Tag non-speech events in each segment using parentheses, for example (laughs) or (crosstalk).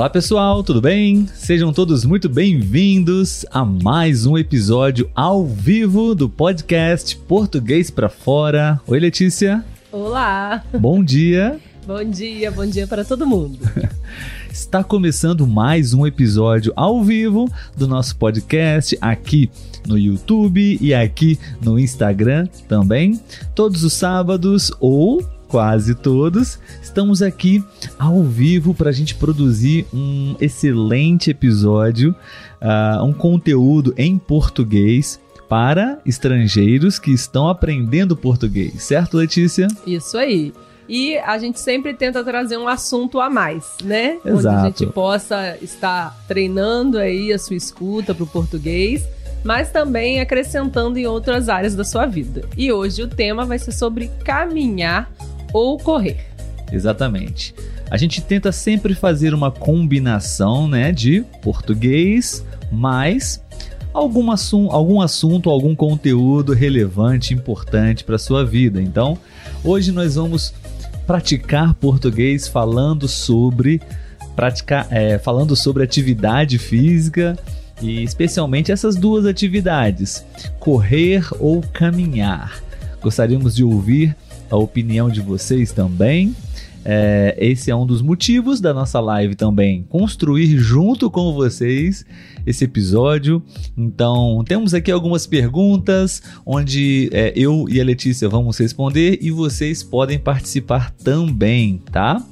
Olá pessoal, tudo bem? Sejam todos muito bem-vindos a mais um episódio ao vivo do podcast Português para Fora. Oi Letícia. Olá. Bom dia. bom dia, bom dia para todo mundo. (laughs) Está começando mais um episódio ao vivo do nosso podcast aqui no YouTube e aqui no Instagram também, todos os sábados ou quase todos, estamos aqui ao vivo para a gente produzir um excelente episódio, uh, um conteúdo em português para estrangeiros que estão aprendendo português, certo, Letícia? Isso aí. E a gente sempre tenta trazer um assunto a mais, né? Exato. Onde a gente possa estar treinando aí a sua escuta para o português, mas também acrescentando em outras áreas da sua vida. E hoje o tema vai ser sobre caminhar ou correr. Exatamente. A gente tenta sempre fazer uma combinação, né, de português mais algum, assum algum assunto, algum conteúdo relevante, importante para sua vida. Então, hoje nós vamos praticar português falando sobre praticar, é, falando sobre atividade física e especialmente essas duas atividades, correr ou caminhar. Gostaríamos de ouvir a opinião de vocês também. É, esse é um dos motivos da nossa live também, construir junto com vocês esse episódio. Então, temos aqui algumas perguntas onde é, eu e a Letícia vamos responder e vocês podem participar também, tá?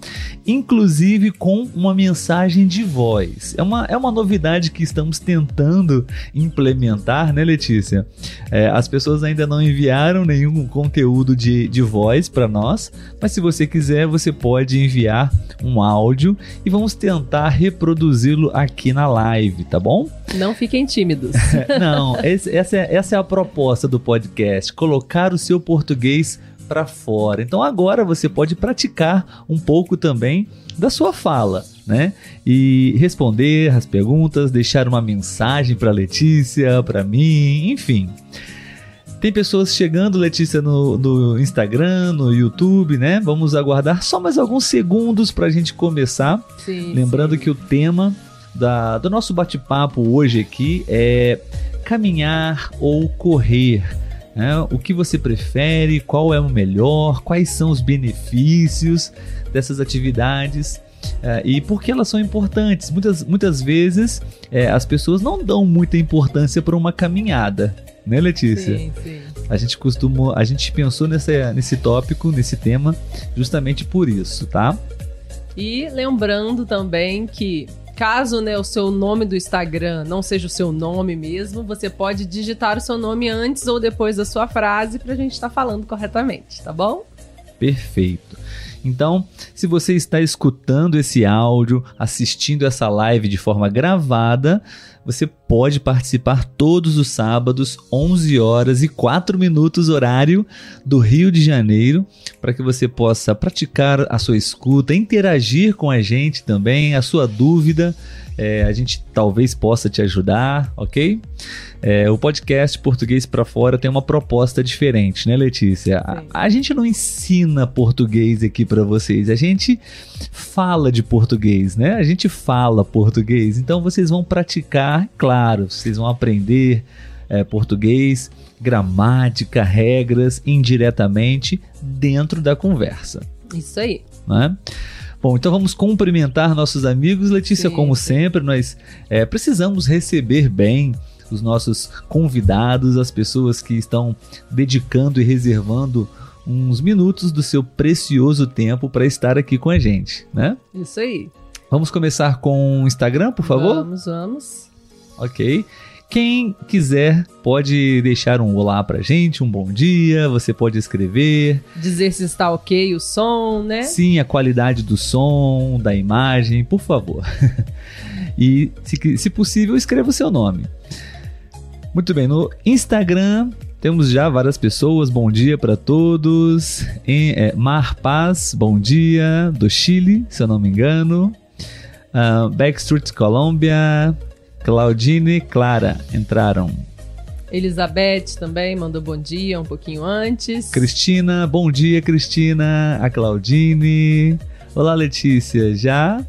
Inclusive com uma mensagem de voz. É uma, é uma novidade que estamos tentando implementar, né, Letícia? É, as pessoas ainda não enviaram nenhum conteúdo de, de voz para nós, mas se você quiser, você pode enviar um áudio e vamos tentar reproduzi-lo aqui na live, tá bom? Não fiquem tímidos. (laughs) Não, esse, essa, é, essa é a proposta do podcast: colocar o seu português para fora. Então agora você pode praticar um pouco também da sua fala, né? E responder as perguntas, deixar uma mensagem para Letícia, para mim, enfim. Tem pessoas chegando, Letícia, no, no, Instagram, no YouTube, né? Vamos aguardar só mais alguns segundos para a gente começar. Sim, Lembrando sim. que o tema da, do nosso bate-papo hoje aqui é caminhar ou correr. Né? O que você prefere? Qual é o melhor? Quais são os benefícios dessas atividades? É, e por que elas são importantes? Muitas, muitas vezes é, as pessoas não dão muita importância para uma caminhada, né, Letícia? Sim, sim. A gente costumou, a gente pensou nessa, nesse tópico, nesse tema, justamente por isso, tá? E lembrando também que caso né, o seu nome do Instagram não seja o seu nome mesmo, você pode digitar o seu nome antes ou depois da sua frase para a gente estar tá falando corretamente, tá bom? Perfeito. Então, se você está escutando esse áudio, assistindo essa live de forma gravada, você pode participar todos os sábados, 11 horas e 4 minutos horário do Rio de Janeiro, para que você possa praticar a sua escuta, interagir com a gente também, a sua dúvida, é, a gente talvez possa te ajudar, ok? É, o podcast Português para Fora tem uma proposta diferente, né, Letícia? A, a, gente não ensina português aqui para vocês, a gente fala de português, né? A gente fala português, então vocês vão praticar, claro, vocês vão aprender é, português, gramática, regras indiretamente dentro da conversa. Isso aí. Né? Bom, então vamos cumprimentar nossos amigos. Letícia, Sim, como sempre, nós é, precisamos receber bem os nossos convidados, as pessoas que estão dedicando e reservando uns minutos do seu precioso tempo para estar aqui com a gente, né? Isso aí. Vamos começar com o Instagram, por favor? Vamos, vamos. Ok. Quem quiser pode deixar um olá pra gente, um bom dia, você pode escrever. Dizer se está ok o som, né? Sim, a qualidade do som, da imagem, por favor. (laughs) e, se, se possível, escreva o seu nome. Muito bem, no Instagram temos já várias pessoas. Bom dia para todos. Em, é, Mar Paz, bom dia, do Chile, se eu não me engano. Uh, Backstreet Colômbia, Claudine Clara entraram. Elizabeth também mandou bom dia um pouquinho antes. Cristina, bom dia, Cristina. A Claudine. Olá, Letícia. Já?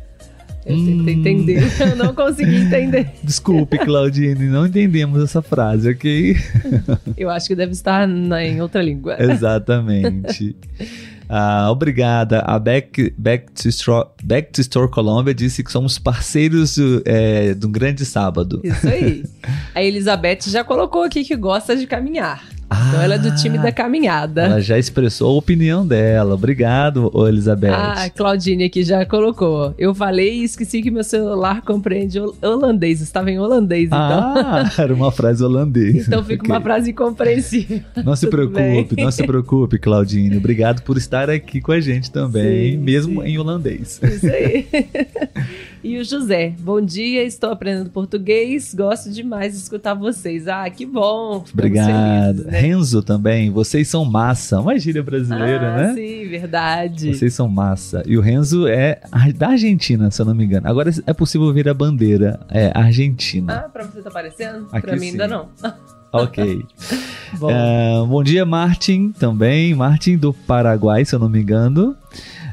Eu tentei Hum. entender, eu não consegui entender. (laughs) Desculpe, Claudine, não entendemos essa frase, ok? Eu acho que deve estar na- em outra língua. Exatamente. (laughs) Ah, obrigada. A Back, Back, to Store, Back to Store Colômbia disse que somos parceiros do, é, do Grande Sábado. Isso aí. (laughs) A Elizabeth já colocou aqui que gosta de caminhar. Então ela é do time da caminhada. Ah, Ela já expressou a opinião dela. Obrigado, Elizabeth. Ah, a Claudine aqui já colocou. Eu falei e esqueci que meu celular compreende hol- holandês. Estava em holandês, então. Ah, (laughs) era uma frase holandesa. Então fica uma Ok. frase incompreensível. Não se preocupe, bem. não se preocupe, Claudine. Obrigado por estar aqui com a gente também, Sim, mesmo sim. em holandês. Isso aí. (laughs) E o José, bom dia, estou aprendendo português, gosto demais de escutar vocês. Ah, que bom. Obrigado. felizes, né? Renzo também, vocês são massa. Uma gíria brasileira, ah, né? Sim, verdade. Vocês são massa. E o Renzo é da Argentina, se eu não me engano. Agora é possível ver a bandeira. É Argentina. Ah, pra você tá aparecendo? Aqui pra mim sim. ainda não. (laughs) Ok. Bom, Ah, bom dia, Martin, também. Martin do Paraguai, se eu não me engano.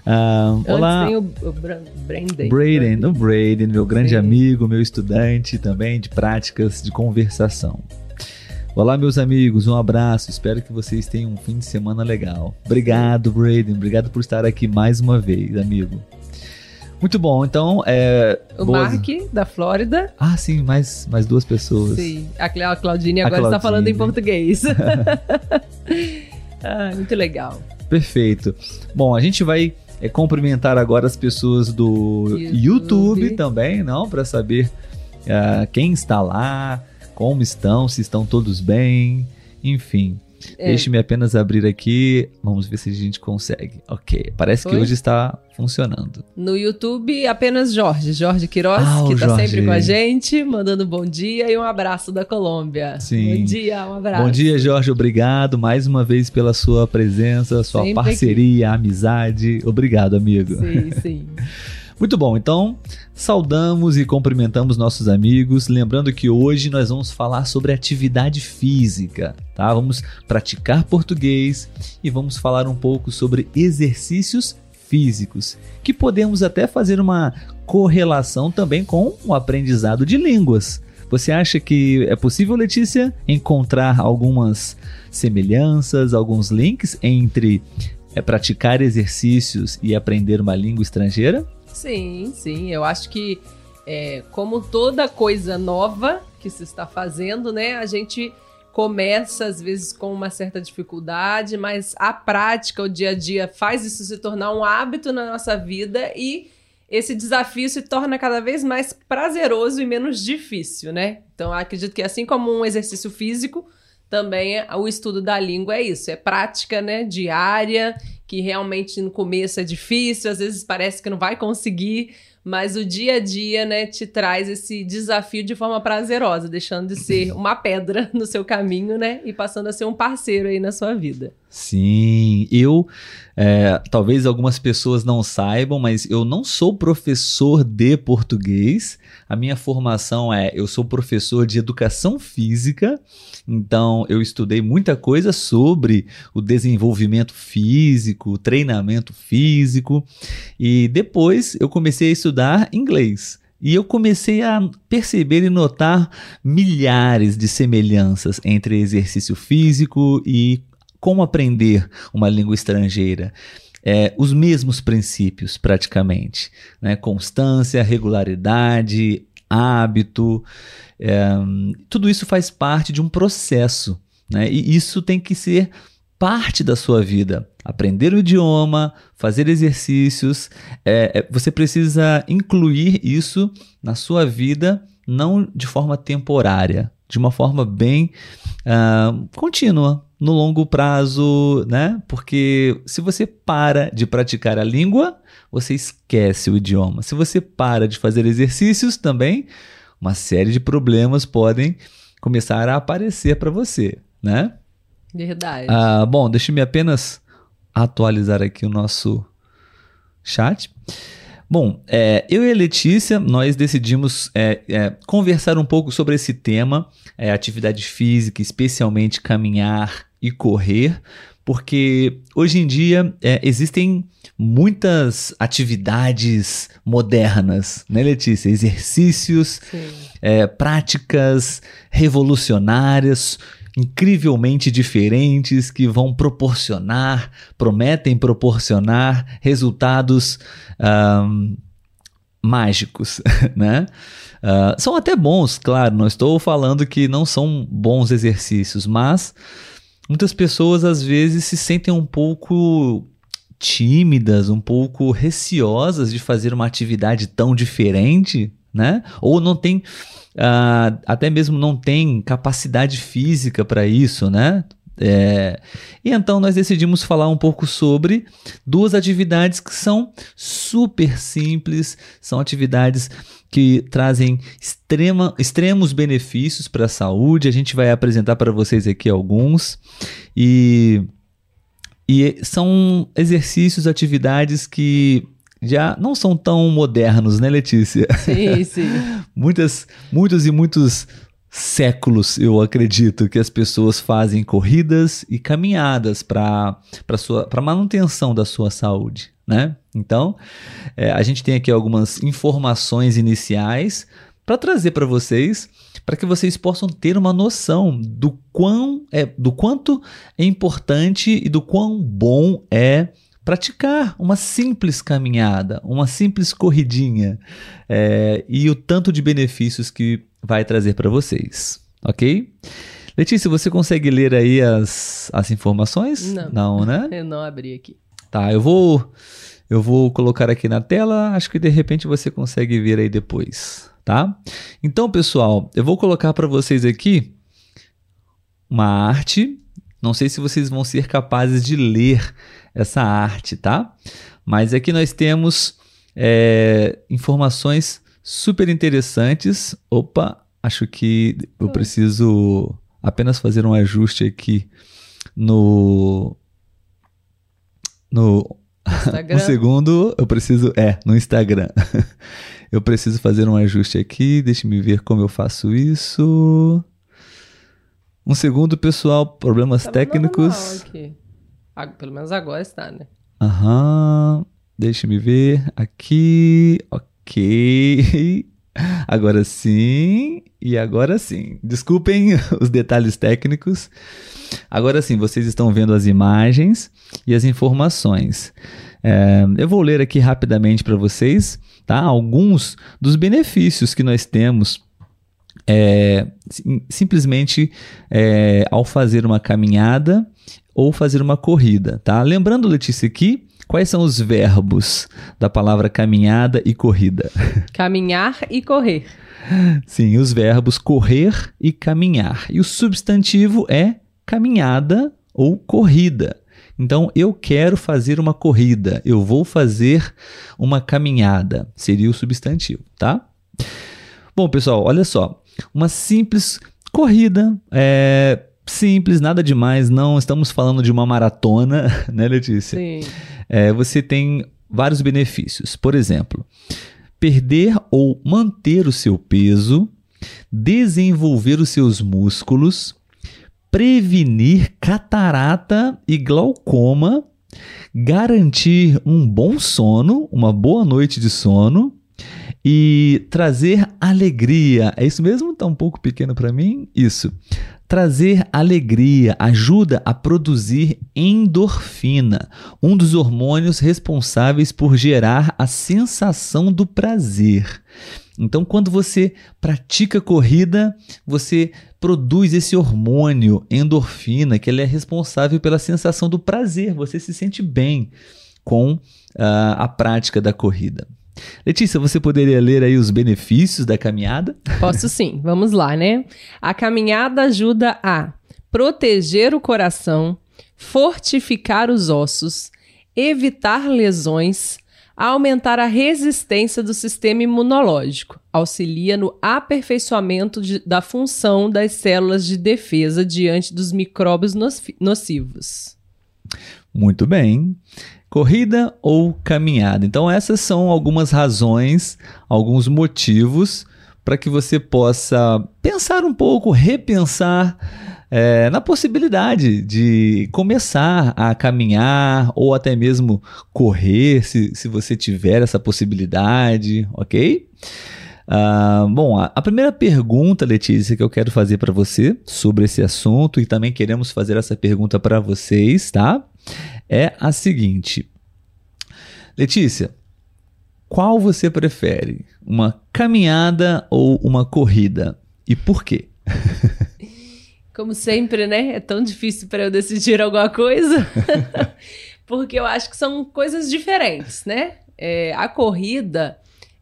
Antes olá. tem o, o Bran- Brandon. Braden, o Braden, meu grande Sim. amigo, meu estudante também de práticas de conversação. Olá, meus amigos, um abraço. Espero que vocês tenham um fim de semana legal. Obrigado, Braden. Obrigado por estar aqui mais uma vez, amigo. Muito bom, então. É, O boas- Mark, da Flórida. Ah, sim, mais, mais duas pessoas. Sim. A Cla- a Claudine agora está falando em português. (laughs) (laughs) ah, muito legal. Perfeito. Bom, a gente vai é, cumprimentar agora as pessoas do YouTube, YouTube. também, não? Para saber ah, quem está lá, como estão, se estão todos bem, enfim. É. Deixe-me apenas abrir aqui. Vamos ver se a gente consegue. Ok, parece que Foi? hoje está funcionando. No YouTube, apenas Jorge. Jorge Queiroz, Ah, que tá Jorge. sempre com a gente, mandando um bom dia e um abraço da Colômbia. Sim. Bom dia, um abraço. Bom dia, Jorge. Obrigado mais uma vez pela sua presença, sua Sempre parceria, amizade. Obrigado, amigo. Sim, sim. (laughs) Muito bom, então saudamos e cumprimentamos nossos amigos, lembrando que hoje nós vamos falar sobre atividade física, tá? Vamos praticar português e vamos falar um pouco sobre exercícios físicos, que podemos até fazer uma correlação também com o aprendizado de línguas. Você acha que é possível, Letícia, encontrar algumas semelhanças, alguns links entre é, praticar exercícios e aprender uma língua estrangeira? Sim, sim. Eu acho que, é, como toda coisa nova que se está fazendo, né, a gente começa às vezes com uma certa dificuldade, mas a prática, o dia a dia faz isso se tornar um hábito na nossa vida e esse desafio se torna cada vez mais prazeroso e menos difícil, né? Então, acredito que assim como um exercício físico, também o estudo da língua é isso, é prática, né, diária, que realmente no começo é difícil, às vezes parece que não vai conseguir, mas o dia a dia, né, te traz esse desafio de forma prazerosa, deixando de ser (laughs) uma pedra no seu caminho, né, e passando a ser um parceiro aí na sua vida. Sim, eu. é, talvez algumas pessoas não saibam, mas eu não sou professor de português. A minha formação é: eu sou professor de educação física, então eu estudei muita coisa sobre o desenvolvimento físico, treinamento físico, e depois eu comecei a estudar inglês. E eu comecei a perceber e notar milhares de semelhanças entre exercício físico e como aprender uma língua estrangeira. É, os mesmos princípios, praticamente. Né? Constância, regularidade, hábito. é, tudo isso faz parte de um processo. Né? E isso tem que ser parte da sua vida. Aprender o idioma, fazer exercícios. é, é, você precisa incluir isso na sua vida, não de forma temporária, de uma forma bem ah, contínua, no longo prazo, né? Porque se você para de praticar a língua, você esquece o idioma. Se você para de fazer exercícios também, uma série de problemas podem começar a aparecer para você, né? Verdade. Ah, bom, deixe-me apenas atualizar aqui o nosso chat. Bom, é, eu e a Letícia, nós decidimos é, é, conversar um pouco sobre esse tema, é, atividade física, especialmente caminhar e correr, porque hoje em dia é, existem muitas atividades modernas, né, Letícia? Exercícios, é, práticas revolucionárias, incrivelmente diferentes que vão proporcionar, prometem proporcionar resultados um, mágicos, (laughs) né? Uh, são até bons, claro, não estou falando que não são bons exercícios, mas muitas pessoas às vezes se sentem um pouco tímidas, um pouco receosas de fazer uma atividade tão diferente, né? Ou não tem, uh, até mesmo não tem capacidade física para isso, né? É, e então nós decidimos falar um pouco sobre duas atividades que são super simples, são atividades que trazem extrema, extremos benefícios para a saúde. A gente vai apresentar para vocês aqui alguns e, e são exercícios, atividades que já não são tão modernos, né, Letícia? Sim, sim. (laughs) Muitas, muitos e muitos séculos, eu acredito, que as pessoas fazem corridas e caminhadas para a manutenção da sua saúde. Né? Então, é, a gente tem aqui algumas informações iniciais para trazer para vocês, para que vocês possam ter uma noção do, quão é, do quanto é importante e do quão bom é praticar uma simples caminhada, uma simples corridinha é, e o tanto de benefícios que vai trazer para vocês, ok? Letícia, você consegue ler aí as, as informações? Não. Não, né? (laughs) Eu não abri aqui. Tá, eu vou eu vou colocar aqui na tela, acho que de repente você consegue ver aí depois, tá? Então, pessoal, eu vou colocar para vocês aqui uma arte. Não sei se vocês vão ser capazes de ler essa arte, tá? Mas aqui nós temos é, informações super interessantes. Opa, acho que eu preciso apenas fazer um ajuste aqui no no (laughs) Instagram. um segundo, eu preciso é no Instagram. (laughs) eu preciso fazer um ajuste aqui. Deixe-me ver como eu faço isso. Um segundo, pessoal. Problemas Tava técnicos. aqui. Pelo menos agora está, né? Aham. Deixa-me ver aqui. Ok. (laughs) Agora sim. E agora sim. Desculpem (laughs) os detalhes técnicos. Agora sim, vocês estão vendo as imagens e as informações. É, eu vou ler aqui rapidamente para vocês tá? alguns dos benefícios que nós temos é, sim- simplesmente é, ao fazer uma caminhada ou fazer uma corrida. Tá? Lembrando, Letícia, aqui, quais são os verbos da palavra caminhada e corrida? (laughs) Caminhar e correr. Sim, os verbos correr e caminhar. E o substantivo é caminhada ou corrida. Então, eu quero fazer uma corrida, eu vou fazer uma caminhada, seria o substantivo, tá? Bom, pessoal, olha só. Uma simples corrida, é simples, nada demais, não estamos falando de uma maratona, (laughs) né, Letícia? Sim. É, você tem vários benefícios. Por exemplo, perder ou manter o seu peso, desenvolver os seus músculos, prevenir catarata e glaucoma, garantir um bom sono, uma boa noite de sono e trazer alegria. É isso mesmo? Tá um pouco pequeno para mim? Isso. Trazer alegria ajuda a produzir endorfina, um dos hormônios responsáveis por gerar a sensação do prazer. Então, quando você pratica corrida, você produz esse hormônio endorfina, que ele é responsável pela sensação do prazer. Você se sente bem com ah, a prática da corrida. Letícia, você poderia ler aí os benefícios da caminhada? Posso sim, vamos lá, né? A caminhada ajuda a proteger o coração, fortificar os ossos, evitar lesões, aumentar a resistência do sistema imunológico, auxilia no aperfeiçoamento de- da função das células de defesa diante dos micróbios noci- nocivos. Muito bem. Corrida ou caminhada? Então, essas são algumas razões, alguns motivos para que você possa pensar um pouco, repensar é, na possibilidade de começar a caminhar ou até mesmo correr, se, se você tiver essa possibilidade, ok? Uh, bom, a, a, primeira pergunta, Letícia, que eu quero fazer para você sobre esse assunto e também queremos fazer essa pergunta para vocês, tá? É a seguinte: Letícia, qual você prefere? Uma caminhada ou uma corrida? E por quê? (laughs) Como sempre, né? É tão difícil para eu decidir alguma coisa. (laughs) Porque eu acho que são coisas diferentes, né? É, a corrida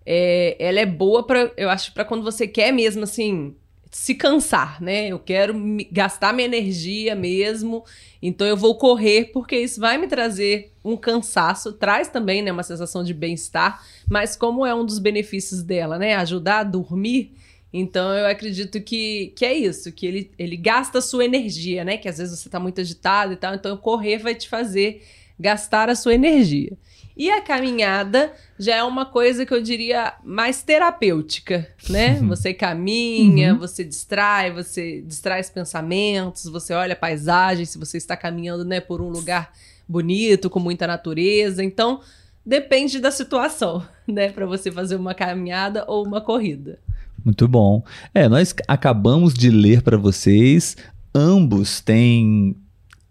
é, ela é boa para, eu acho, para quando você quer mesmo assim se cansar, né? Eu quero me, gastar minha energia mesmo, então eu vou correr porque isso vai me trazer um cansaço, traz também, né, uma sensação de bem-estar, mas como é um dos benefícios dela, né, ajudar a dormir, então eu acredito que, que é isso, que ele, ele gasta a sua energia, né, que às vezes você tá muito agitado e tal, então correr vai te fazer gastar a sua energia. E a caminhada já é uma coisa que eu diria mais terapêutica, né? Uhum. Você caminha, uhum. você distrai, você distrai os pensamentos, você olha a paisagem, se você está caminhando, né, por um lugar bonito, com muita natureza. Então, depende da situação, (laughs) né, para você fazer uma caminhada ou uma corrida. Muito bom. É, nós acabamos de ler para vocês ambos têm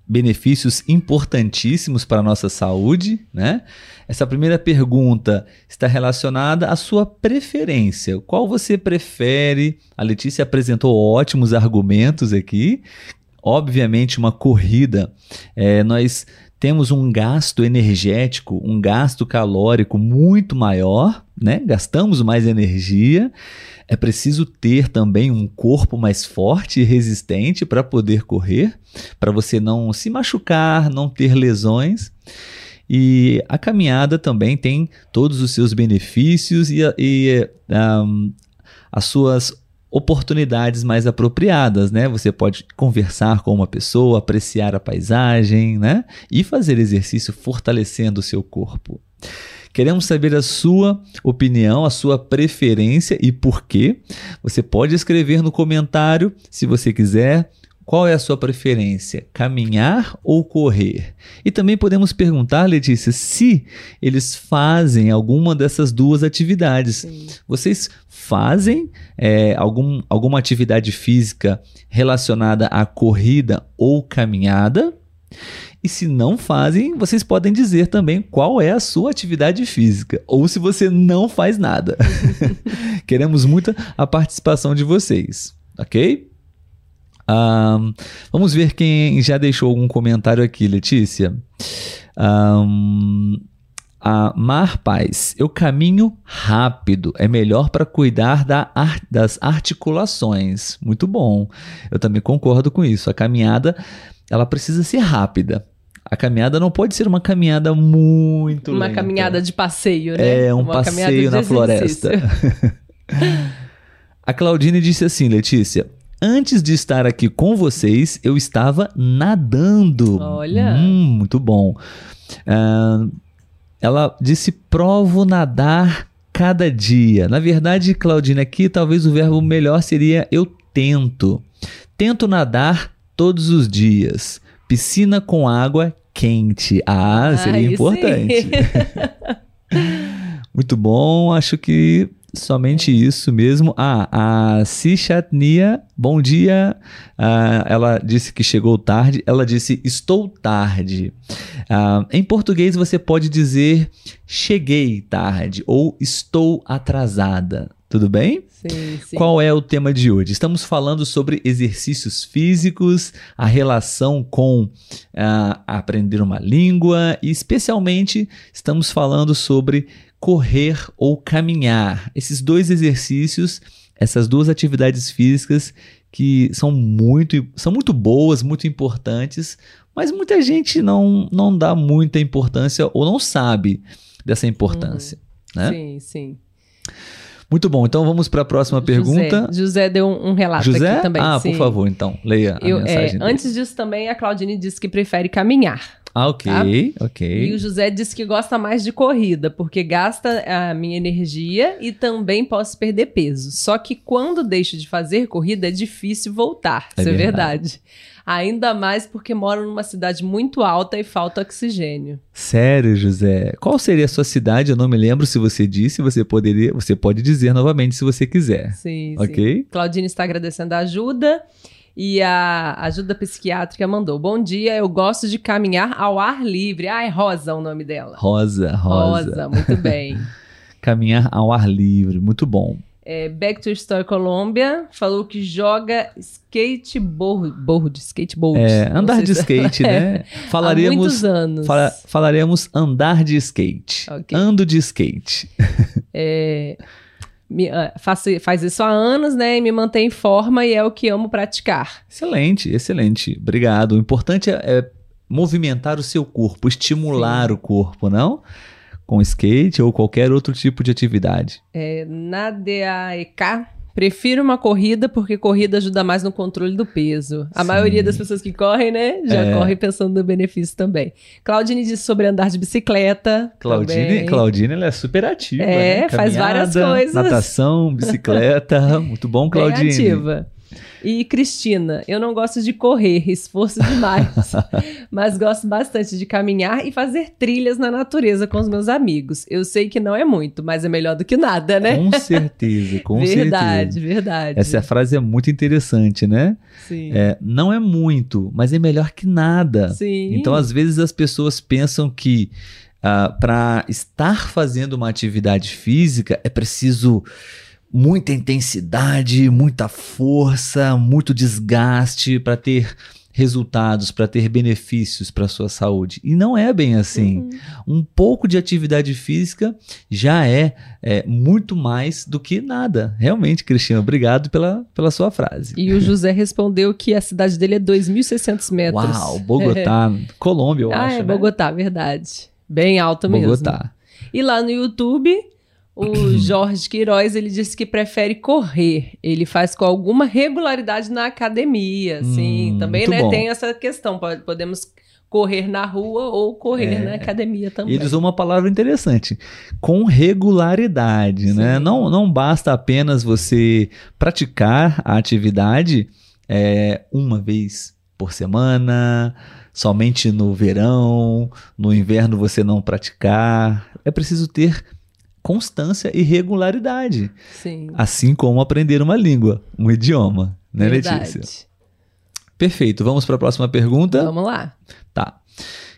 benefícios importantíssimos para a nossa saúde, né? Essa primeira pergunta está relacionada à sua preferência. Qual você prefere? A Letícia apresentou ótimos argumentos aqui. Obviamente, uma corrida, é, nós temos um gasto energético, um gasto calórico muito maior, né? Gastamos mais energia é preciso ter também um corpo mais forte e resistente para poder correr, para você não se machucar, não ter lesões. E a caminhada também tem todos os seus benefícios e, e um, as suas oportunidades mais apropriadas, né? Você pode conversar com uma pessoa, apreciar a paisagem, né? E fazer exercício fortalecendo o seu corpo. Queremos saber a sua opinião, a sua preferência e por quê. Você pode escrever no comentário se você quiser. Qual é a sua preferência, caminhar ou correr? E também podemos perguntar, Letícia, se eles fazem alguma dessas duas atividades. Sim. Vocês fazem é, algum, alguma atividade física relacionada à corrida ou caminhada? E se não fazem, vocês podem dizer também qual é a sua atividade física ou se você não faz nada. (laughs) Queremos muito a participação de vocês, ok? Um, vamos ver quem já deixou algum comentário aqui, Letícia. Um, a Mar Paz, eu caminho rápido, é melhor para cuidar da ar, das articulações. Muito bom, eu também concordo com isso. A caminhada ela precisa ser rápida. A caminhada não pode ser uma caminhada muito Uma lenta. caminhada de passeio, né? É, um uma passeio na floresta. (laughs) a Claudine disse assim, Letícia, antes de estar aqui com vocês, eu estava nadando. Olha. Hum, muito bom. Uh, ela disse: provo nadar cada dia. Na verdade, Claudine, aqui talvez o verbo melhor seria eu tento. Tento nadar todos os dias. Piscina com água quente. Ah, seria importante. (laughs) Muito bom, acho que somente isso mesmo. Ah, a Sichatnia, bom dia. Ah, ela disse que chegou tarde. Ela disse estou tarde. Ah, em português você pode dizer cheguei tarde ou estou atrasada. Tudo bem? Sim, sim. Qual é o tema de hoje? Estamos falando sobre exercícios físicos, a relação com uh, aprender uma língua e, especialmente, estamos falando sobre correr ou caminhar. Esses dois exercícios, essas duas atividades físicas que são muito, são muito boas, muito importantes, mas muita gente não, não dá muita importância ou não sabe dessa importância. Uhum. Né? Sim, sim. Muito bom, então vamos para a próxima José. pergunta. José deu um, um relato José? aqui também. Ah, sim. por favor, então, leia a Eu, mensagem. é, antes disso também, a Claudine disse que prefere caminhar. Ah, ok, tá? ok. E o José disse que gosta mais de corrida, porque gasta a minha energia e também posso perder peso. Só que quando deixo de fazer corrida é difícil voltar. É isso é verdade. verdade. Ainda mais porque moro numa cidade muito alta e falta oxigênio. Sério, José. Qual seria a sua cidade? Eu não me lembro se você disse, você poderia, você pode dizer novamente se você quiser. Sim, sim. Ok? Claudine está agradecendo a ajuda. E a ajuda psiquiátrica mandou: Bom dia, eu gosto de caminhar ao ar livre. Ah, é Rosa o nome dela. Rosa, rosa. Rosa, muito bem. (laughs) Caminhar ao ar livre, muito bom. É, Back to Story Colômbia falou que joga skateboard, board, skateboard. É, andar de se- skate, né? (laughs) Há Falaremos, muitos anos. fala- falaremos andar de skate. Ok. Ando de skate. É, me- ah, faço- faz isso há anos, né? E me mantém em forma e é o que amo praticar. Excelente, excelente. Obrigado. O importante é, é movimentar o seu corpo, estimular o corpo, não? Com skate ou qualquer outro tipo de atividade. É, na DAEK, prefiro uma corrida porque corrida ajuda mais no controle do peso. A Sim. maioria das pessoas que correm, né, já É. corre pensando no benefício também. Claudine disse sobre andar de bicicleta. Claudine, também. Claudine ela é super ativa. É, né? faz várias coisas. Natação, bicicleta. (laughs) Muito bom, Bem Claudine. ativa. E Cristina, eu não gosto de correr, (laughs) esforço demais, mas gosto bastante de caminhar e fazer trilhas na natureza com os meus amigos. Eu sei que não é muito, mas é melhor do que nada, né? Com certeza, com (laughs) verdade, certeza. verdade. Essa frase é muito interessante, né? Sim. É, não é muito, mas é melhor que nada. Sim. Então, às vezes, as pessoas pensam que para estar fazendo uma atividade física é preciso muita intensidade, muita força, muito desgaste para ter resultados, para ter benefícios para a sua saúde. E não é bem assim. Uhum. Um pouco de atividade física já é, é, muito mais do que nada. Realmente, Cristiano, obrigado pela, pela sua frase. E o José respondeu que a cidade dele é 2.600 metros. Uau, Bogotá, (laughs) Colômbia, eu ah, acho. é né? Bogotá, verdade. Bem alto mesmo. Bogotá. E lá no YouTube, o Jorge Queiroz, ele disse que prefere correr. Ele faz com alguma regularidade na academia, assim. Hum, também, né, bom. tem essa questão. Pode- Podemos correr na rua ou correr É. na academia também. Ele usou uma palavra interessante, com regularidade, né? Sim. Não, não basta apenas você praticar a atividade é, uma vez por semana, somente no verão, no inverno você não praticar. É preciso ter constância e regularidade, Sim. assim como aprender uma língua, um idioma, né, verdade. Letícia? Perfeito. Vamos para a próxima pergunta. Vamos lá. Tá.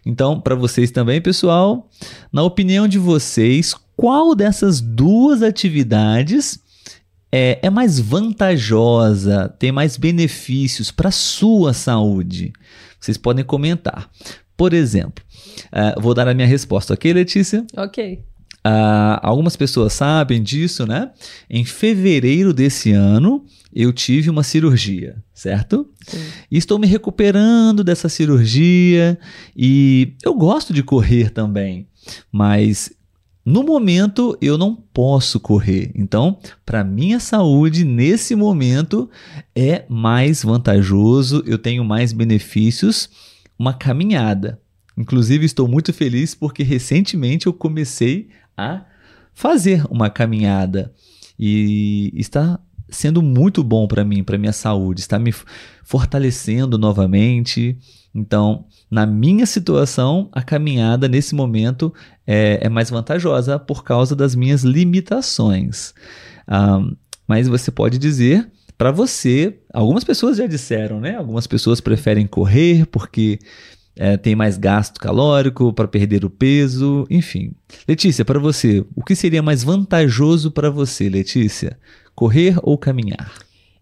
Então, para vocês também, pessoal, na opinião de vocês, qual dessas duas atividades é, é mais vantajosa, tem mais benefícios para a sua saúde? Vocês podem comentar. Por exemplo, eh, vou dar a minha resposta, ok, Letícia? Ok. Ah, algumas pessoas sabem disso, né? Em fevereiro desse ano, eu tive uma cirurgia, certo? Sim. E estou me recuperando dessa cirurgia e eu gosto de correr também, mas no momento eu não posso correr. Então, para minha saúde nesse momento é mais vantajoso, eu tenho mais benefícios uma caminhada. Inclusive estou muito feliz porque recentemente eu comecei a fazer uma caminhada e está sendo muito bom para mim, para minha saúde, está me fortalecendo novamente. Então, na minha situação, a caminhada nesse momento é, é mais vantajosa por causa das minhas limitações. Ah, mas você pode dizer para você, algumas pessoas já disseram, né? Algumas pessoas preferem correr porque é, tem mais gasto calórico para perder o peso, enfim. Letícia, para você, o que seria mais vantajoso para você, Letícia? Correr ou caminhar?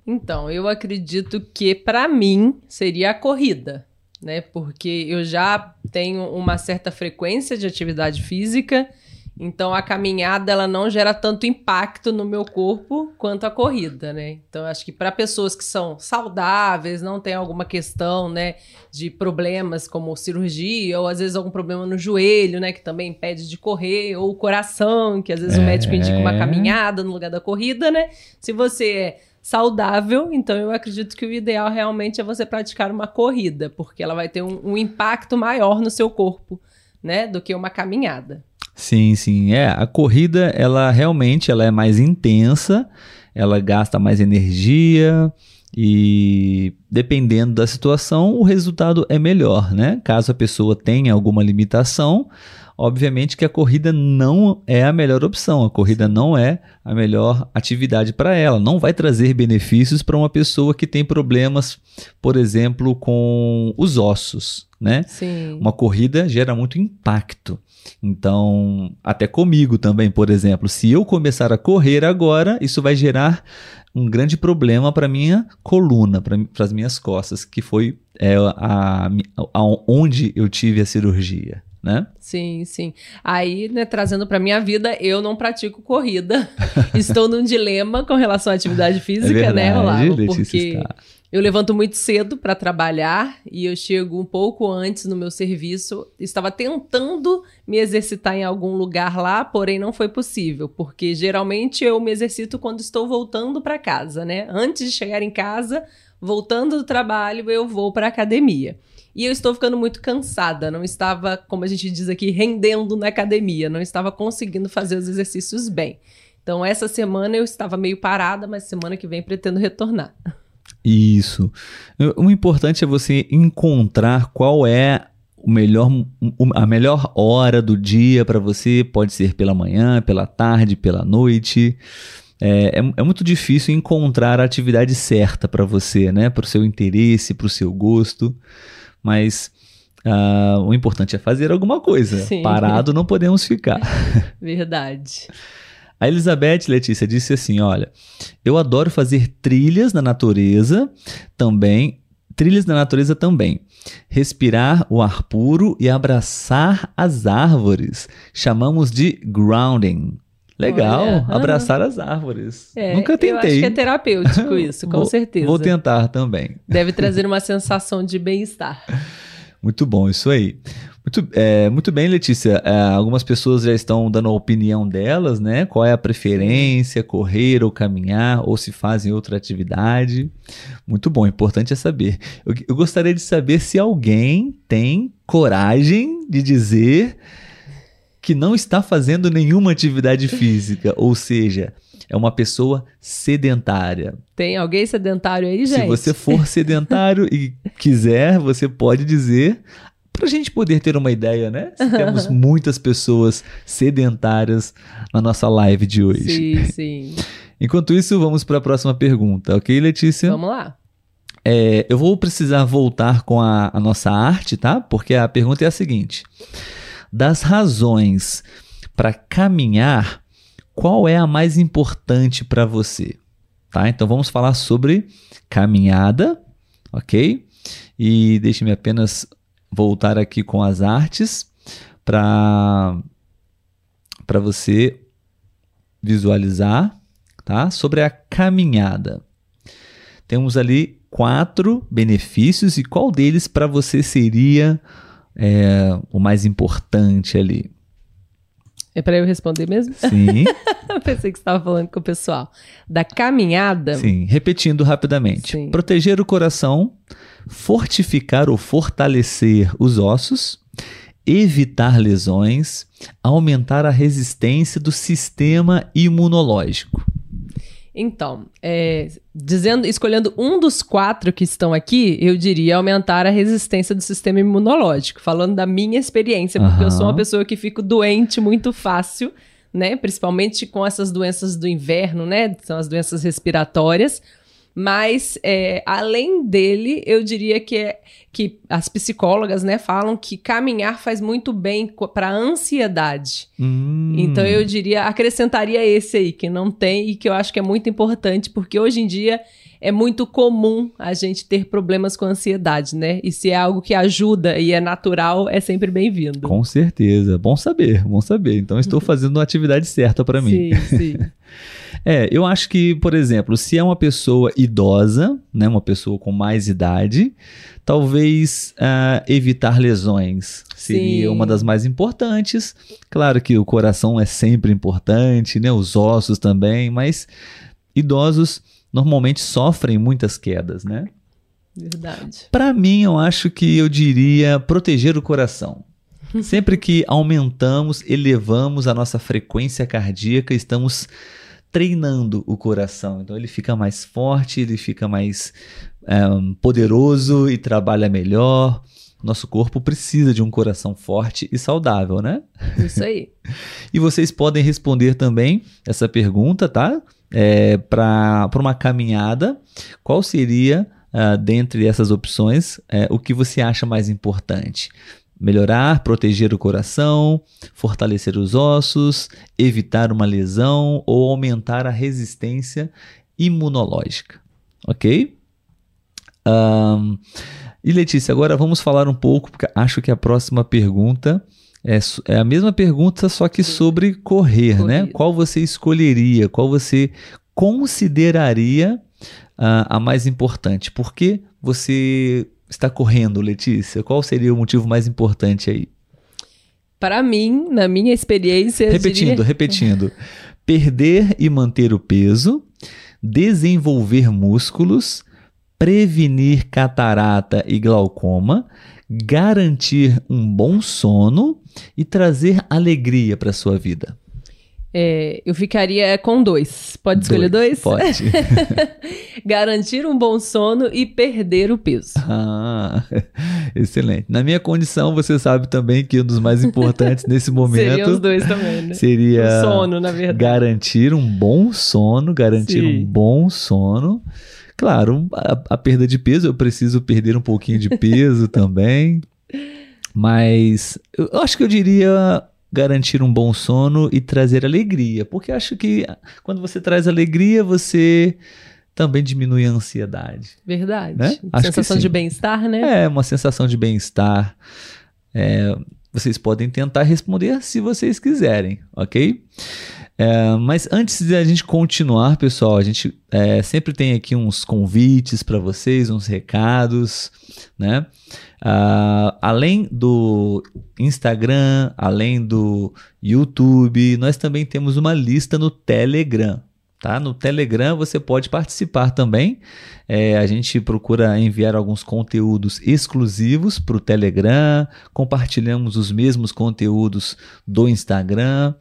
Então, eu acredito que para mim seria a corrida, né? Porque eu já tenho uma certa frequência de atividade física, então a caminhada ela não gera tanto impacto no meu corpo quanto a corrida, né? Então, acho que para pessoas que são saudáveis, não tem alguma questão, né, de problemas como cirurgia ou às vezes algum problema no joelho, né, que também impede de correr, ou o coração, que às vezes o É. médico indica uma caminhada no lugar da corrida, né? Se você é saudável. Então, eu acredito que o ideal realmente é você praticar uma corrida, porque ela vai ter um, um impacto maior no seu corpo, né, do que uma caminhada. Sim, sim. É, a corrida, ela realmente ela é mais intensa, ela gasta mais energia e dependendo da situação, o resultado é melhor, né? Caso a pessoa tenha alguma limitação, obviamente que a corrida não é a melhor opção, a corrida não é a melhor atividade para ela, não vai trazer benefícios para uma pessoa que tem problemas, por exemplo, com os ossos, né? Sim. Uma corrida gera muito impacto. Então, até comigo também, por exemplo, se eu começar a correr agora, isso vai gerar um grande problema para minha coluna, para as minhas costas, que foi é, a, a, onde eu tive a cirurgia. Né? Sim, sim. Aí, né, trazendo para minha vida, eu não pratico corrida. (laughs) Estou num dilema com relação à atividade física, é né, verdade, Olavo? Letícia Porque está. Eu levanto muito cedo para trabalhar e eu chego um pouco antes no meu serviço. Estava tentando me exercitar em algum lugar lá, porém não foi possível, porque geralmente eu me exercito quando estou voltando para casa, né? Antes de chegar em casa, voltando do trabalho, eu vou para academia. E eu estou ficando muito cansada, não estava, como a gente diz aqui, rendendo na academia, não estava conseguindo fazer os exercícios bem. Então, essa semana eu estava meio parada, mas semana que vem pretendo retornar. (laughs) Isso. O importante é você encontrar qual é o melhor, a melhor hora do dia para você. Pode ser pela manhã, pela tarde, pela noite. É, é, é muito difícil encontrar a atividade certa para você, né? Para o seu interesse, para o seu gosto. Mas uh, o importante é fazer alguma coisa. Sim. Parado não podemos ficar. (laughs) Verdade. A Elizabeth Letícia disse assim: Olha, eu adoro fazer trilhas na natureza também. Trilhas na natureza também. Respirar o ar puro e abraçar as árvores. Chamamos de grounding. Legal, Olha, abraçar as árvores. É, Nunca Eu acho tentei. que é terapêutico (laughs) isso, com Vou- certeza. Vou tentar também. Deve trazer uma sensação de bem-estar. Muito bom, isso aí. Muito, é, muito bem, Letícia. É, algumas pessoas já estão dando a opinião delas, né? Qual é a preferência, correr ou caminhar, ou se fazem outra atividade. Muito bom, importante é saber. Eu, eu gostaria de saber se alguém tem coragem de dizer que não está fazendo nenhuma atividade física, (laughs) ou seja, é uma pessoa sedentária. Tem alguém sedentário aí, gente? Se você for sedentário e quiser, você pode dizer para a gente poder ter uma ideia, né? Se temos muitas pessoas sedentárias na nossa live de hoje. Sim, sim. Enquanto isso, vamos para a próxima pergunta, ok, Letícia? Vamos lá. É, eu vou precisar voltar com a, a nossa arte, tá? Porque a pergunta é a seguinte: das razões para caminhar, qual é a mais importante para você? Tá? Então vamos falar sobre caminhada, ok? E deixe-me apenas voltar aqui com as artes para para você visualizar, tá? Sobre a caminhada. Temos ali quatro benefícios e qual deles para você seria é, o mais importante ali? É para eu responder mesmo? Sim, (laughs) Pensei que você estava falando com o pessoal. Da caminhada, sim. Repetindo rapidamente: Sim. proteger o coração, fortificar ou fortalecer os ossos, evitar lesões, aumentar a resistência do sistema imunológico. Então, é, dizendo, escolhendo um dos quatro que estão aqui, eu diria aumentar a resistência do sistema imunológico. Falando da minha experiência, porque eu sou uma pessoa que fico doente muito fácil, né? Principalmente com essas doenças do inverno, né? São as doenças respiratórias. Mas, é, além dele, eu diria que, é, que as psicólogas né, falam que caminhar faz muito bem para a ansiedade. Hum, Então eu diria, acrescentaria esse aí, que não tem e que eu acho que é muito importante, porque hoje em dia é muito comum a gente ter problemas com ansiedade, né? E se é algo que ajuda e é natural, é sempre bem-vindo. Com certeza. Bom saber, bom saber. Então estou (laughs) fazendo a atividade certa para mim. Sim, sim. (laughs) É, eu acho que, por exemplo, se é uma pessoa idosa, né, uma pessoa com mais idade, talvez ah, evitar lesões seria Sim. uma das mais importantes. Claro que o coração é sempre importante, né, os ossos também, mas idosos normalmente sofrem muitas quedas, né? Verdade. Para mim, eu acho que eu diria proteger o coração. (laughs) Sempre que aumentamos, elevamos a nossa frequência cardíaca, estamos treinando o coração. Então ele fica mais forte, ele fica mais um, poderoso e trabalha melhor. Nosso corpo precisa de um coração forte e saudável, né? Isso aí. (laughs) e vocês podem responder também essa pergunta, tá? É, Para uma caminhada, qual seria, uh, dentre essas opções, uh, o que você acha mais importante? Melhorar, proteger o coração, fortalecer os ossos, evitar uma lesão ou aumentar a resistência imunológica. Ok? Um, e Letícia, agora vamos falar um pouco, porque acho que a próxima pergunta é, é a mesma pergunta, só que sobre correr, né? Corrida. né? Qual você escolheria? Qual você consideraria uh, a mais importante? Por que você está correndo, Letícia? Qual seria o motivo mais importante aí? Para mim, na minha experiência. Repetindo, diria... repetindo. (laughs) Perder e manter o peso, desenvolver músculos prevenir catarata e glaucoma, garantir um bom sono e trazer alegria para sua vida? É, eu ficaria com dois. Pode escolher dois? dois? Pode. (laughs) Garantir um bom sono e perder o peso. Ah, (laughs) excelente. Na minha condição, você sabe também que um dos mais importantes nesse (laughs) momento. Seria os dois também, né? Seria. O sono, na verdade. Garantir um bom sono, garantir Sim. um bom sono Claro, a, a perda de peso, eu preciso perder um pouquinho de peso também. Mas eu acho que eu diria garantir um bom sono e trazer alegria, porque acho que quando você traz alegria, você também diminui a ansiedade. Verdade. Né? Sensação de bem-estar, né? É, uma sensação de bem-estar. É, vocês podem tentar responder se vocês quiserem, ok? É, mas antes de a gente continuar, pessoal, a gente é, sempre tem aqui uns convites para vocês, uns recados, né? Uh, além do Instagram, além do YouTube, nós também temos uma lista no Telegram. Tá? No Telegram você pode participar também. É, a gente procura enviar alguns conteúdos exclusivos para o Telegram, compartilhamos os mesmos conteúdos do Instagram.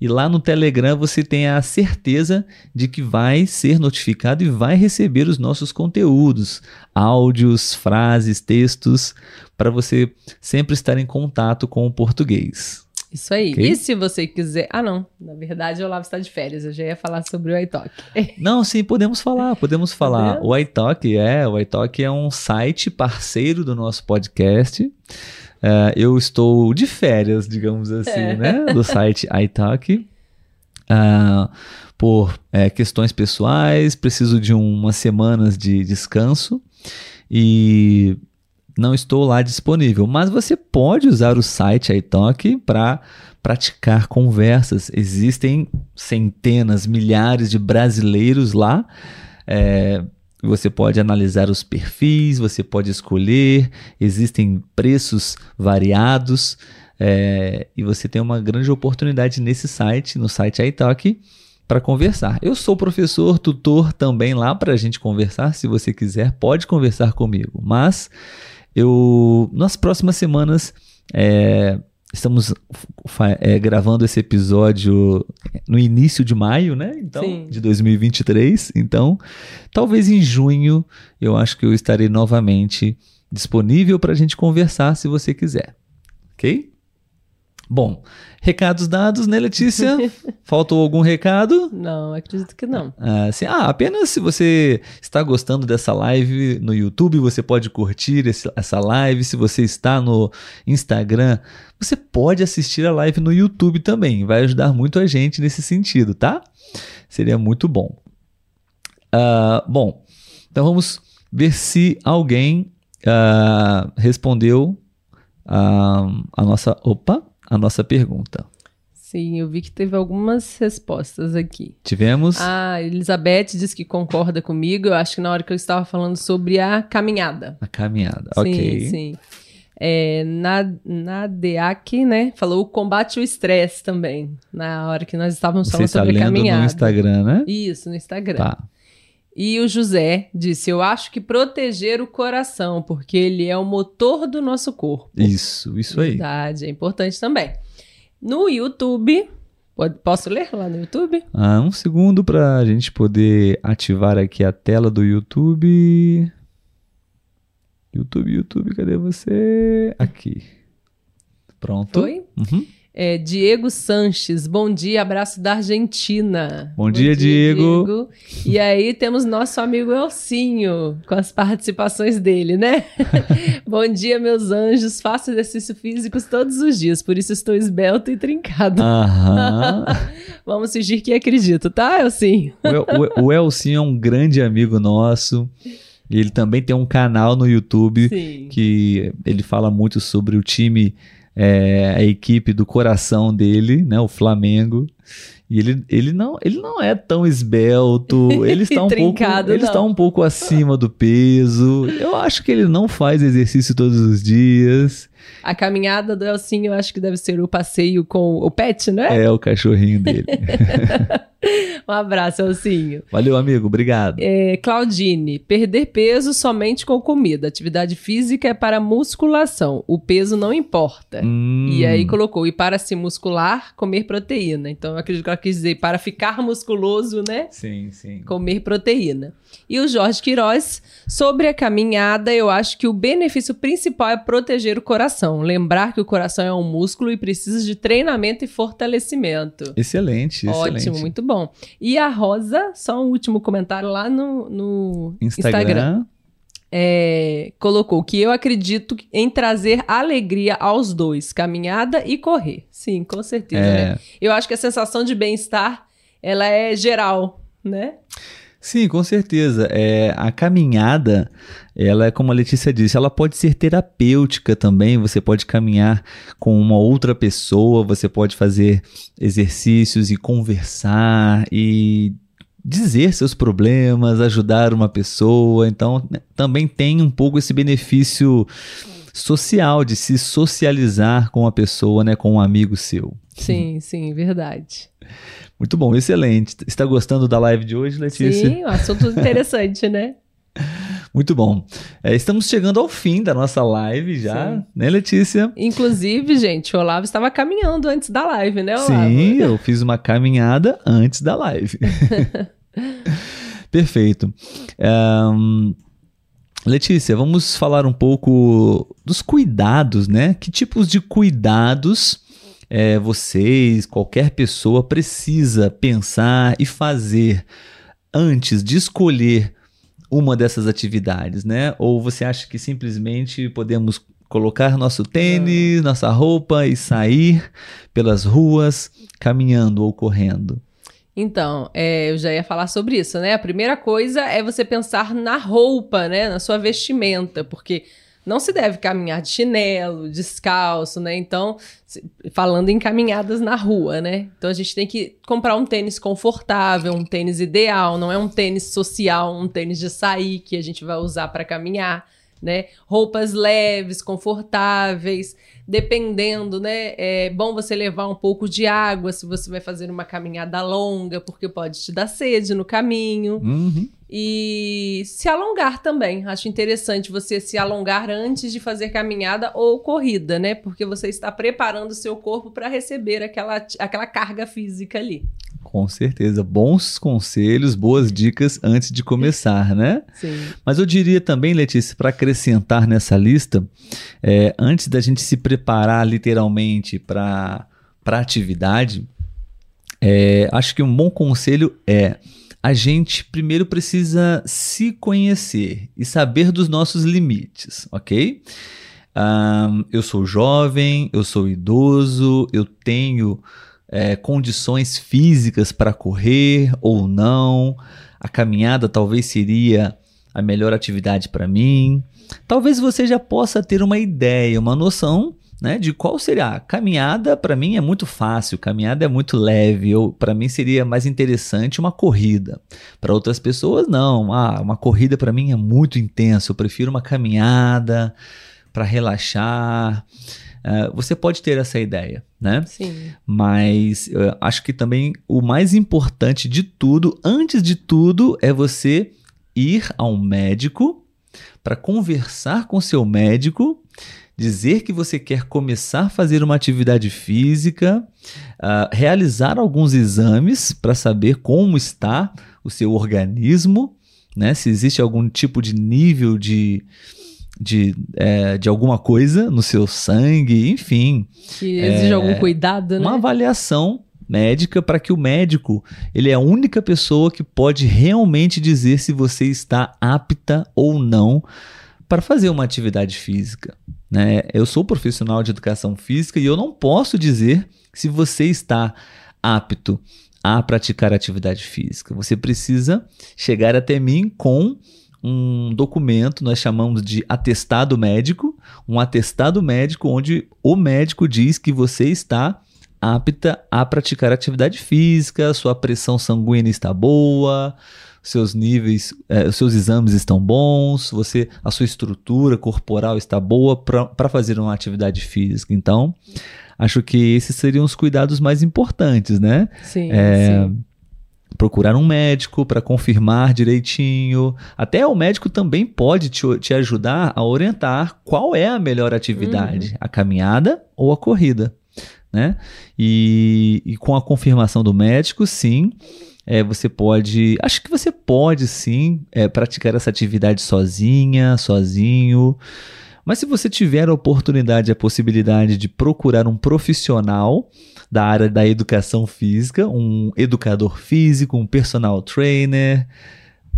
E lá no Telegram você tem a certeza de que vai ser notificado e vai receber os nossos conteúdos, áudios, frases, textos, para você sempre estar em contato com o português. Isso aí. Okay? E se você quiser. Ah, não. Na verdade, o Olavo está de férias. Eu já ia falar sobre o iTalk. (laughs) não, sim, podemos falar. Podemos falar. O iTalk é. O iTalk é um site parceiro do nosso podcast. Uh, eu estou de férias, digamos assim, é. né? Do site iTalk. Uh, por é, questões pessoais, preciso de umas semanas de descanso e não estou lá disponível. Mas você pode usar o site iTalk para praticar conversas. Existem centenas, milhares de brasileiros lá. É, você pode analisar os perfis, você pode escolher, existem preços variados é, e você tem uma grande oportunidade nesse site, no site iTalk, para conversar. Eu sou professor, tutor também lá para a gente conversar. Se você quiser, pode conversar comigo. Mas eu, nas próximas semanas, é, Estamos é, gravando esse episódio no início de maio, né? Então, Sim. de 2023. Então, talvez em junho eu acho que eu estarei novamente disponível para a gente conversar se você quiser. Ok? Bom, recados dados, né, Letícia? (laughs) Faltou algum recado? Não, acredito que não. Ah, sim, ah, apenas se você está gostando dessa live no YouTube, você pode curtir esse, essa live. Se você está no Instagram, você pode assistir a live no YouTube também. Vai ajudar muito a gente nesse sentido, tá? Seria muito bom. Uh, bom, então vamos ver se alguém uh, respondeu uh, a nossa. Opa! A nossa pergunta. Sim, eu vi que teve algumas respostas aqui. Tivemos. A Elizabeth diz que concorda comigo. Eu acho que na hora que eu estava falando sobre a caminhada. A caminhada, sim, ok. Sim, sim. É, na, na DEAC, né? Falou combate o estresse também. Na hora que nós estávamos Você falando está sobre a caminhada. no Instagram, né? Isso, no Instagram. Tá. E o José disse: Eu acho que proteger o coração, porque ele é o motor do nosso corpo. Isso, isso aí. Verdade, é importante também. No YouTube, posso ler lá no YouTube? Ah, um segundo para a gente poder ativar aqui a tela do YouTube. YouTube, YouTube, cadê você? Aqui. Pronto. Foi? Uhum. É, Diego Sanches, bom dia, abraço da Argentina. Bom dia, Diego. Diego. E aí temos nosso amigo Elcinho, com as participações dele, né? (laughs) bom dia, meus anjos, faço exercício físicos todos os dias, por isso estou esbelto e trincado. Aham. (laughs) Vamos fingir que acredito, tá, Elcinho? O, El- o, o Elcinho é um grande amigo nosso. Ele também tem um canal no YouTube Sim. que ele fala muito sobre o time, é, a equipe do coração dele, né, o Flamengo. E ele, ele, não, ele não é tão esbelto, (laughs) ele está um pouco, ele está um pouco acima do peso. Eu acho que ele não faz exercício todos os dias. A caminhada do Elcinho, eu acho que deve ser o passeio com o pet, né? É o cachorrinho dele. (laughs) Um abraço, Elcinho. Valeu, amigo, obrigado. É, Claudine, perder peso somente com comida. Atividade física é para musculação. O peso não importa. Hum, E aí colocou, e para se muscular, comer proteína. Então eu acredito que ela quis dizer, para ficar musculoso, né? Sim, sim. Comer proteína. E o Jorge Queiroz, sobre a caminhada, eu acho que o benefício principal é proteger o coração. Lembrar que o coração é um músculo e precisa de treinamento e fortalecimento. Excelente, excelente. Ótimo, muito bom. E a Rosa, só um último comentário lá no, no Instagram. Instagram é, colocou que eu acredito em trazer alegria aos dois, caminhada e correr. Sim, com certeza. É. né? Eu acho que a sensação de bem-estar, ela é geral, né? Sim, com certeza. É, a caminhada, ela é como a Letícia disse, ela pode ser terapêutica também. Você pode caminhar com uma outra pessoa, você pode fazer exercícios e conversar e dizer seus problemas, ajudar uma pessoa. Então, né, também tem um pouco esse benefício social de se socializar com a pessoa, né, com um amigo seu. Sim, (laughs) sim, verdade. Muito bom, excelente. Está gostando da live de hoje, Letícia? Sim, um assunto (laughs) interessante, né? Muito bom. É, estamos chegando ao fim da nossa live já, Sim. né, Letícia? Inclusive, gente, o Olavo estava caminhando antes da live, né, Olavo? Sim, (laughs) eu fiz uma caminhada antes da live. Perfeito. Ahn, Letícia, vamos falar um pouco dos cuidados, né? Que tipos de cuidados é, vocês, qualquer pessoa, precisa pensar e fazer antes de escolher uma dessas atividades, né? Ou você acha que simplesmente podemos colocar nosso tênis, nossa roupa e sair pelas ruas caminhando ou correndo? Então, é, eu já ia falar sobre isso, né? A primeira coisa é você pensar na roupa, né? Na sua vestimenta, porque não se deve caminhar de chinelo, descalço, né? Então, falando em caminhadas na rua, né? Então a gente tem que comprar um tênis confortável, um tênis ideal, não é um tênis social, um tênis de sair que a gente vai usar para caminhar, né? Roupas leves, confortáveis, dependendo, né? É bom você levar um pouco de água se você vai fazer uma caminhada longa, porque pode te dar sede no caminho. Uhum. E se alongar também. Acho interessante você se alongar antes de fazer caminhada ou corrida, né? Porque você está preparando o seu corpo para receber aquela, aquela carga física ali. Com certeza. Bons conselhos, boas dicas antes de começar, né? Sim. Mas eu diria também, Letícia, para acrescentar nessa lista, é, antes da gente se preparar literalmente para a atividade, é, acho que um bom conselho é a gente primeiro precisa se conhecer e saber dos nossos limites, ok? Ahn, eu sou jovem, eu sou idoso, eu tenho é, condições físicas para correr ou não. A caminhada talvez seria a melhor atividade para mim. Talvez você já possa ter uma ideia, uma noção né, de qual seria. A caminhada, para mim, é muito fácil, caminhada é muito leve. Para mim, seria mais interessante uma corrida. Para outras pessoas, não. Ah, uma corrida para mim é muito intenso. Eu prefiro uma caminhada para relaxar. Uh, você pode ter essa ideia, né? Sim. Mas eu acho que também o mais importante de tudo, antes de tudo, é você ir a um médico para conversar com seu médico, dizer que você quer começar a fazer uma atividade física, uh, realizar alguns exames para saber como está o seu organismo, né? Se existe algum tipo de nível de, de, é, de alguma coisa no seu sangue, enfim. Que exige é, algum cuidado, né? Uma avaliação médica para que o médico ele é a única pessoa que pode realmente dizer se você está apta ou não para fazer uma atividade física. Né? Eu sou profissional de educação física e eu não posso dizer se você está apto a praticar atividade física. Você precisa chegar até mim com um documento, nós chamamos de atestado médico, um atestado médico onde o médico diz que você está apta a praticar atividade física, sua pressão sanguínea está boa, seus níveis, é, os seus exames estão bons, você, a sua estrutura corporal está boa para fazer uma atividade física. Então, acho que esses seriam os cuidados mais importantes, né? Sim. É, sim. Procurar um médico para confirmar direitinho. Até o médico também pode te, te ajudar a orientar qual é a melhor atividade, uhum. a caminhada ou a corrida né? E, e com a confirmação do médico, sim, é, você pode. Acho que você pode sim é, praticar essa atividade sozinha, sozinho. Mas se você tiver a oportunidade, a possibilidade de procurar um profissional da área da educação física, um educador físico, um personal trainer,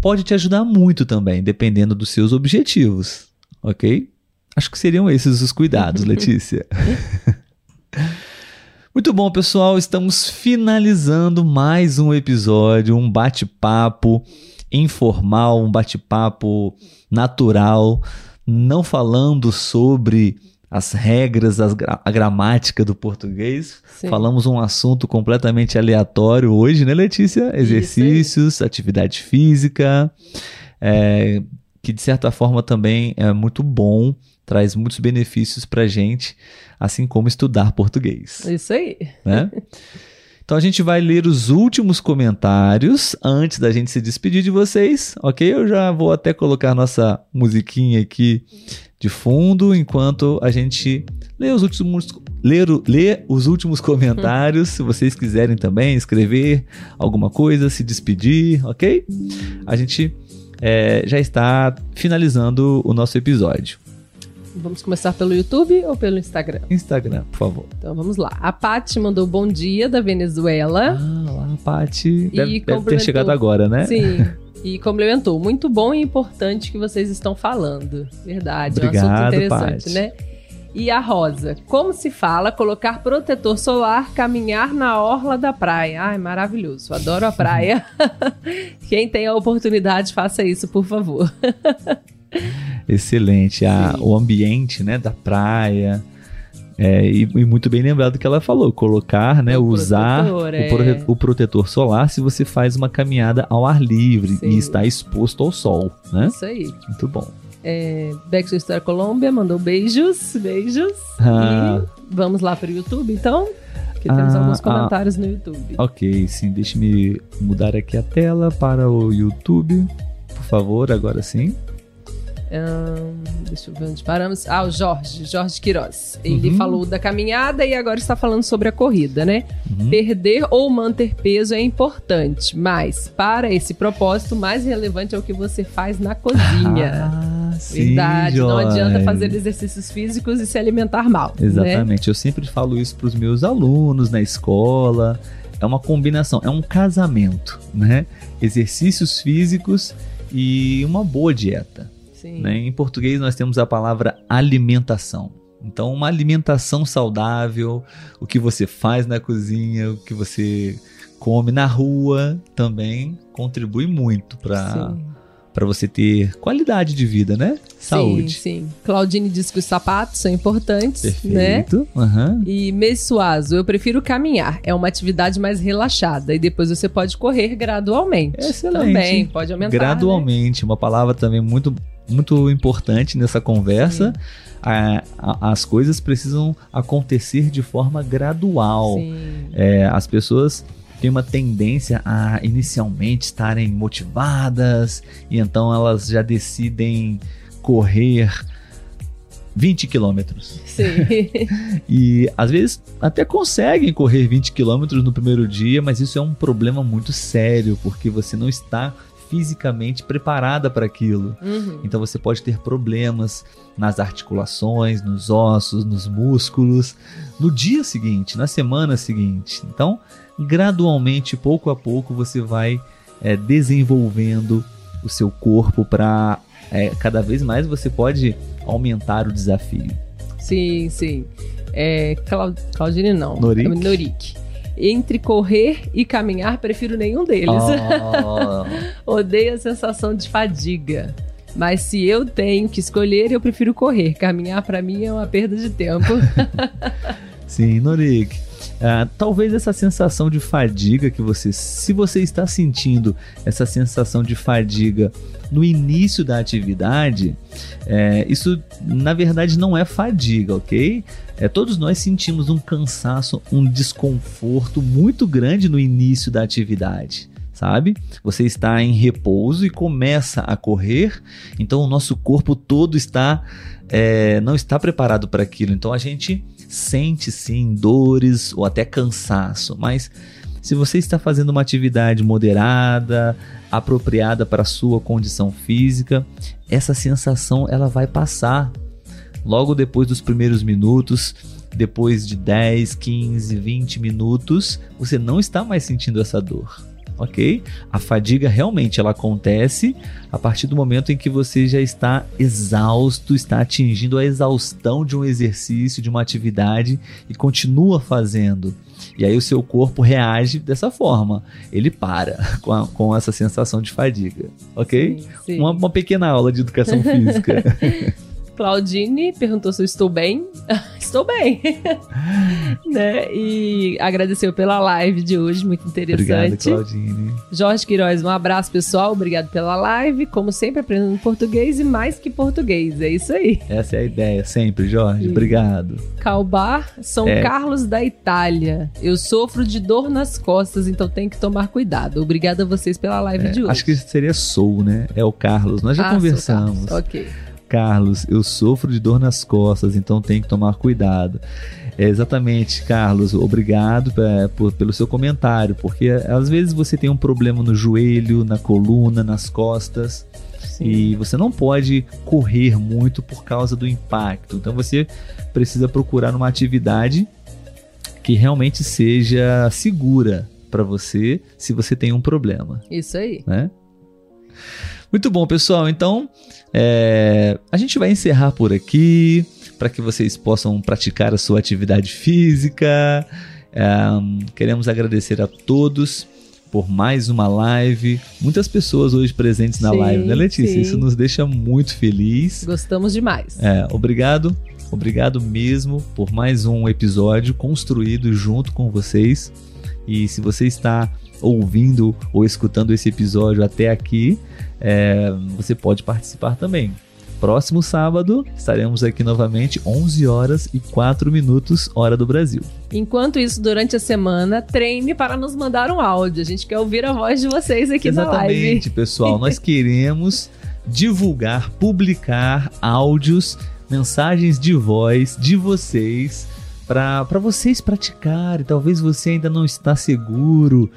pode te ajudar muito também, dependendo dos seus objetivos, ok? Acho que seriam esses os cuidados, (laughs) Letícia. (laughs) Muito bom, pessoal. Estamos finalizando mais um episódio, um bate-papo informal, um bate-papo natural, não falando sobre as regras, as gra a gramática do português. Sim. Falamos um assunto completamente aleatório hoje, né, Letícia? Exercícios, atividade física, é, que de certa forma também é muito bom, traz muitos benefícios para gente assim como estudar português. Isso aí. Né? (laughs) Então a gente vai ler os últimos comentários antes da gente se despedir de vocês, ok? Eu já vou até colocar nossa musiquinha aqui de fundo enquanto a gente lê os últimos, ler, lê os últimos comentários. se vocês quiserem também escrever alguma coisa, se despedir, ok? A gente é, já está finalizando o nosso episódio. Vamos começar pelo YouTube ou pelo Instagram? Instagram, por favor. Então vamos lá. A Paty mandou bom dia da Venezuela. Ah, lá, Paty. Deve, deve ter chegado agora, né? Sim. (laughs) E complementou. Muito bom e importante que vocês estão falando. Verdade. Obrigado, é um assunto interessante, Paty. né? E a Rosa, como se fala colocar protetor solar, caminhar na orla da praia? Ai, maravilhoso, adoro a praia. (laughs) Quem tem a oportunidade, faça isso, por favor. (laughs) (laughs) Excelente. A, o ambiente né, da praia. É, e, e, muito bem lembrado que ela falou, colocar, né, o usar protetor, é. o, prote o, protetor solar se você faz uma caminhada ao ar livre Sim. e está exposto ao sol, né? Isso aí. Muito bom. É, Backstreet Colômbia mandou beijos, beijos. Ah. E vamos lá para o YouTube, então? Que temos ah, alguns comentários ah, no YouTube. Ok, sim. Deixe-me mudar aqui a tela para o YouTube, por favor, agora sim. Hum, deixa eu ver onde paramos. Ah, o Jorge, Jorge Queiroz. Ele uhum. falou da caminhada e agora está falando sobre a corrida, né? Uhum. Perder ou manter peso é importante, mas para esse propósito, mais relevante é o que você faz na cozinha. Ah, Verdade, sim, não adianta fazer exercícios físicos e se alimentar mal. Né? Exatamente, né? eu sempre falo isso para os meus alunos na escola. É uma combinação, é um casamento, né? Exercícios físicos e uma boa dieta. Né? Em português nós temos a palavra alimentação. Então, uma alimentação saudável, o que você faz na cozinha, o que você come na rua também contribui muito para para você ter qualidade de vida, né? Saúde. Sim, sim. Claudine disse que os sapatos são importantes, Perfeito. né? Uhum. E Messuazo, eu prefiro caminhar. É uma atividade mais relaxada e depois você pode correr gradualmente. Excelente. Também pode aumentar. Né? Gradualmente, né? uma palavra também muito muito importante nessa conversa. A, a, as coisas precisam acontecer de forma gradual. Sim. É, as pessoas têm uma tendência a inicialmente estarem motivadas e então elas já decidem correr 20 quilômetros. Sim. (laughs) E às vezes até conseguem correr 20 quilômetros no primeiro dia, mas isso é um problema muito sério, porque você não está fisicamente preparada para aquilo. Uhum. Então você pode ter problemas nas articulações, nos ossos, nos músculos, no dia seguinte, na semana seguinte. Então, gradualmente, pouco a pouco, você vai é, desenvolvendo o seu corpo para é, cada vez mais você pode aumentar o desafio. Sim, sim. É, Clau- Claudine não. Norick? É Norick. Entre correr e caminhar, prefiro nenhum deles. Oh, (laughs) Odeio a sensação de fadiga. Mas se eu tenho que escolher, eu prefiro correr. Caminhar pra mim é uma perda de tempo. (laughs) sim, Norik. Ah, talvez essa sensação de fadiga que você, se você está sentindo essa sensação de fadiga no início da atividade, é, isso na verdade não é fadiga, ok? É, todos nós sentimos um cansaço, um desconforto muito grande no início da atividade. Sabe? Você está em repouso e começa a correr, então o nosso corpo todo está é, não está preparado para aquilo. Então a gente sente sim dores ou até cansaço, mas se você está fazendo uma atividade moderada, apropriada para a sua condição física, essa sensação ela vai passar logo depois dos primeiros minutos, depois de 10, 15, 20 minutos, você não está mais sentindo essa dor. Ok? A fadiga realmente ela acontece a partir do momento em que você já está exausto, está atingindo a exaustão de um exercício, de uma atividade e continua fazendo. E aí o seu corpo reage dessa forma. Ele para (laughs) com, a- com essa sensação de fadiga. Ok? Sim, sim. Uma, uma pequena aula de educação física. (laughs) Claudine perguntou se eu estou bem. (laughs) estou bem. (laughs) né? E agradeceu pela live de hoje, muito Obrigado, interessante. Claudine. Jorge Queiroz, um abraço, pessoal. Obrigado pela live. Como sempre, aprendendo português e mais que português. É isso aí. Essa é a ideia, sempre, Jorge. Sim. Obrigado. Calbar, São É. Carlos da Itália. Eu sofro de dor nas costas, então tem que tomar cuidado. Obrigada a vocês pela live É, de hoje. acho que seria Sou, né? É o Carlos. Nós já Ah, conversamos. Ok. Carlos, eu sofro de dor nas costas, então tem que tomar cuidado. É, exatamente, Carlos, obrigado é, por- pelo seu comentário, porque às vezes você tem um problema no joelho, na coluna, nas costas, Sim. e você não pode correr muito por causa do impacto. Então você precisa procurar uma atividade que realmente seja segura para você se você tem um problema Isso aí. né? Muito bom, pessoal. Então, é, a gente vai encerrar por aqui para que vocês possam praticar a sua atividade física. É, queremos agradecer a todos por mais uma live. Muitas pessoas hoje presentes na Sim, live, né, Letícia? sim. Isso nos deixa muito feliz. Gostamos demais. É, obrigado, obrigado mesmo por mais um episódio construído junto com vocês. E se você está ouvindo ou escutando esse episódio até aqui, é, você pode participar também. Próximo sábado estaremos aqui novamente, 11 horas e 4 minutos, hora do Brasil. Enquanto isso, durante a semana, treine para nos mandar um áudio. A gente quer ouvir a voz de vocês aqui na live. Exatamente, pessoal. Nós (laughs) queremos divulgar, publicar áudios, mensagens de voz de vocês para vocês praticarem. Talvez você ainda não está seguro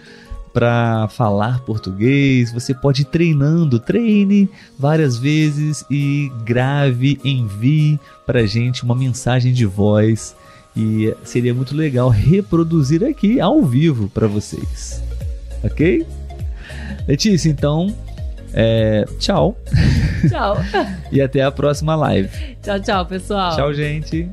para falar português. Você pode ir treinando, treine várias vezes e grave, envie para gente uma mensagem de voz. E seria muito legal reproduzir aqui ao vivo para vocês. Ok? Letícia, então, é, tchau Tchau. (laughs) e até a próxima live. tchau, tchau, pessoal. Tchau, gente.